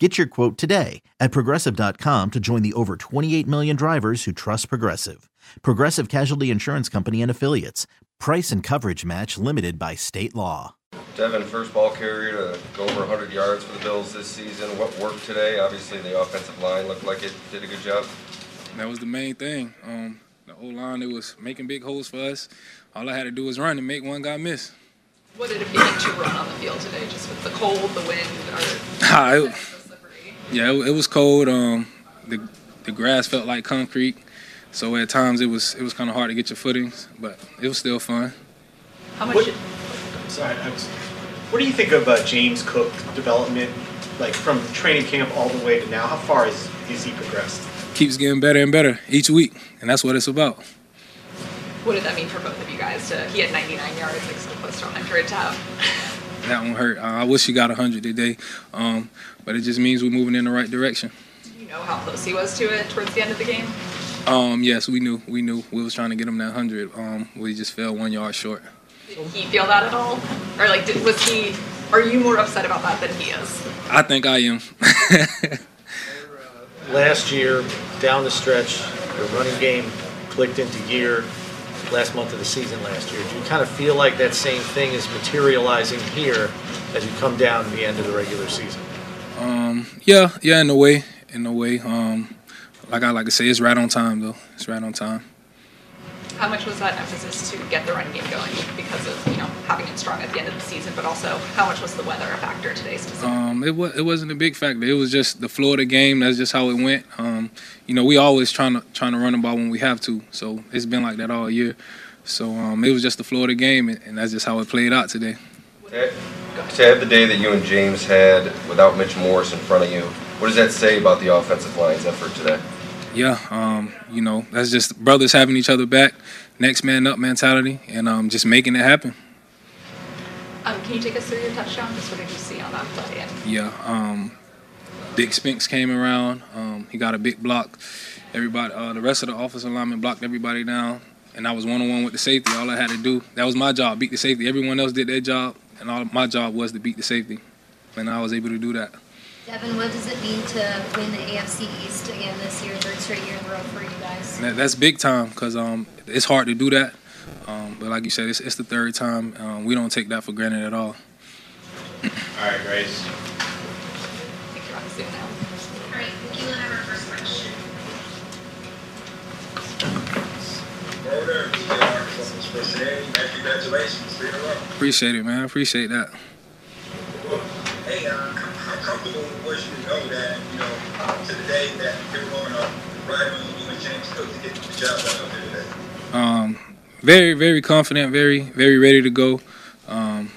Get your quote today at progressive.com to join the over 28 million drivers who trust Progressive. Progressive Casualty Insurance Company and Affiliates. Price and coverage match limited by state law. Devin, first ball carrier to go over 100 yards for the Bills this season. What worked today? Obviously, the offensive line looked like it did a good job. That was the main thing. Um, the O line, it was making big holes for us. All I had to do was run and make one guy miss. What did it feel like to run on the field today, just with the cold, the wind, or Yeah, it, it was cold. Um, the the grass felt like concrete, so at times it was it was kind of hard to get your footings, but it was still fun. How much? What- Sorry, I was, what do you think of uh, James Cook development, like from training camp all the way to now? How far is, is he progressed? Keeps getting better and better each week, and that's what it's about. what did that mean for both of you guys? To he had 99 yards, like so close to 100. To have That one hurt. Uh, I wish he got 100 today, um, but it just means we're moving in the right direction. do you know how close he was to it towards the end of the game? Um, yes, we knew. We knew. We was trying to get him that 100. Um, we just fell one yard short. Did he feel that at all, or like did, was he? Are you more upset about that than he is? I think I am. last year, down the stretch, the running game clicked into gear last month of the season last year. Do you kind of feel like that same thing is materializing here as you come down to the end of the regular season? Um, yeah, yeah, in a way, in a way. Um, like I like to say, it's right on time though. It's right on time. How much was that emphasis to get the run game going because of you know having it strong at the end of the season, but also how much was the weather a factor today specifically? Um, it was it wasn't a big factor. It was just the flow of the game. That's just how it went. Um, you know, we always trying to trying to run the ball when we have to. So it's been like that all year. So um, it was just the flow of the game, and, and that's just how it played out today. To to have the day that you and James had without Mitch Morse in front of you, what does that say about the offensive line's effort today? Yeah, um, you know, that's just brothers having each other back, next man up mentality, and um, just making it happen. Um, can you take us through your touchdown? Just what did you see on that play? Yeah, um, Dick Spinks came around. Um, he got a big block. Everybody, uh, the rest of the offensive linemen blocked everybody down, and I was one on one with the safety. All I had to do, that was my job, beat the safety. Everyone else did their job, and all my job was to beat the safety, and I was able to do that. Devin, what does it mean to win the AFC East again this year, third straight year in a row for you guys? That's big time because um, it's hard to do that. Um, but like you said, it's, it's the third time. Um, we don't take that for granted at all. All right, Grace. I think you're on Zoom now. All right, you will have our first question. Order, Mr. Arkansas for today. Congratulations, three in a row. Appreciate it, man. Appreciate that. Hey, uh, how comfortable you know that, you know, to the day that were going you and James Cook to get the job done there today? Um, very, very confident, very, very ready to go. Um,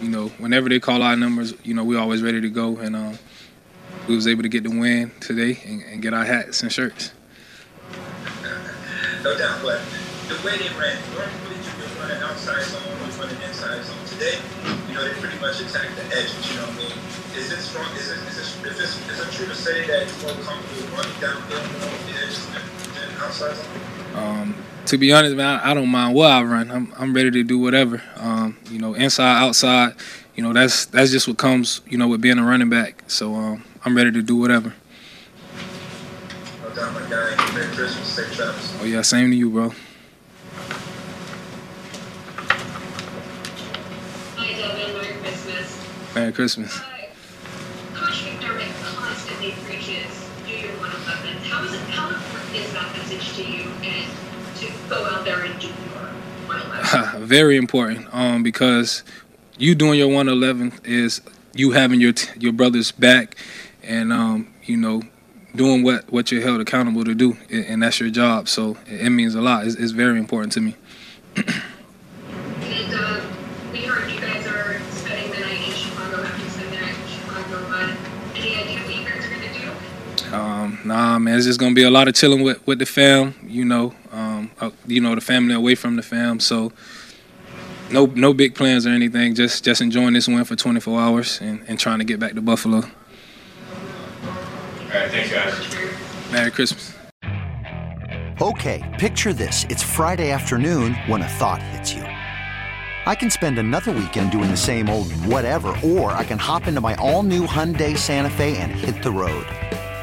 you know, whenever they call our numbers, you know, we're always ready to go. And um, we was able to get the win today and, and get our hats and shirts. No doubt, but the way they ran, normally you were running outside zone, was running inside zone. Today, you know, they pretty much attacked the edges, you know what I mean? Is it strong, is it, is it, is it, is it true to say that you're more comfortable running more the edges than, outside zone? Um, to be honest, man, I, I don't mind what I run. I'm, I'm ready to do whatever. Um, you know, inside, outside. You know, that's that's just what comes. You know, with being a running back. So um, I'm ready to do whatever. No doubt, my guy. Merry Christmas, safe travels. Oh yeah, same to you, bro. Merry Christmas. Merry Christmas. Uh, Coach McDermott constantly preaches do your 111. How is it? How important is that message to you and to go out there and do your 111? Very important. Um, because you doing your 111 is you having your t- your brother's back, and um, you know, doing what what you're held accountable to do, and that's your job. So it, it means a lot. It's, it's very important to me. And uh, we heard you guys are spending the night in Chicago after spending the night in Chicago. Uh, any idea what you guys are going to do? Um, nah, man, it's just gonna be a lot of chilling with, with the fam. You know, um, uh, you know, the family away from the fam. So no no big plans or anything. Just just enjoying this win for 24 hours and, and trying to get back to Buffalo. All right, thanks, guys. Merry Christmas. Okay, picture this. It's Friday afternoon when a thought hits you. I can spend another weekend doing the same old whatever, or I can hop into my all-new Hyundai Santa Fe and hit the road.